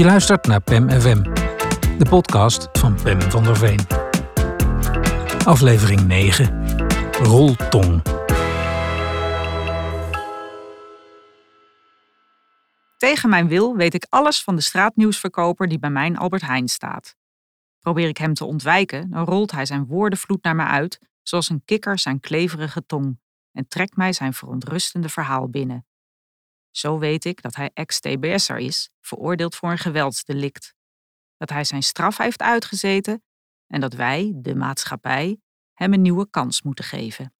Je luistert naar PEM FM, de podcast van Pem van der Veen. Aflevering 9. Roltong. Tegen mijn wil weet ik alles van de straatnieuwsverkoper die bij mijn Albert Heijn staat. Probeer ik hem te ontwijken, dan rolt hij zijn woordenvloed naar me uit, zoals een kikker zijn kleverige tong, en trekt mij zijn verontrustende verhaal binnen. Zo weet ik dat hij ex-TBS'er is, veroordeeld voor een geweldsdelict. Dat hij zijn straf heeft uitgezeten en dat wij, de maatschappij, hem een nieuwe kans moeten geven.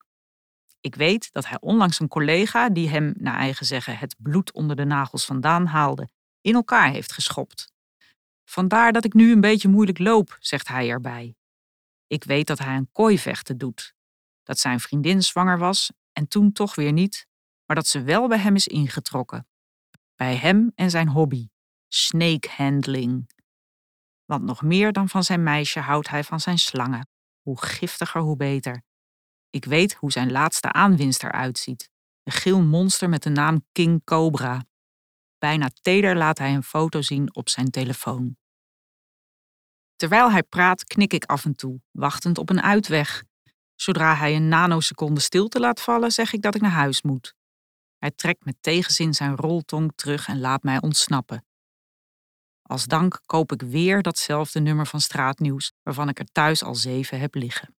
Ik weet dat hij onlangs een collega die hem, naar eigen zeggen, het bloed onder de nagels vandaan haalde, in elkaar heeft geschopt. Vandaar dat ik nu een beetje moeilijk loop, zegt hij erbij. Ik weet dat hij een kooivechten doet. Dat zijn vriendin zwanger was en toen toch weer niet, maar dat ze wel bij hem is ingetrokken. Bij hem en zijn hobby, snake handling. Want nog meer dan van zijn meisje houdt hij van zijn slangen. Hoe giftiger, hoe beter. Ik weet hoe zijn laatste aanwinst eruit ziet. Een geel monster met de naam King Cobra. Bijna teder laat hij een foto zien op zijn telefoon. Terwijl hij praat, knik ik af en toe, wachtend op een uitweg. Zodra hij een nanoseconde stilte laat vallen, zeg ik dat ik naar huis moet. Hij trekt met tegenzin zijn roltong terug en laat mij ontsnappen. Als dank koop ik weer datzelfde nummer van straatnieuws, waarvan ik er thuis al zeven heb liggen.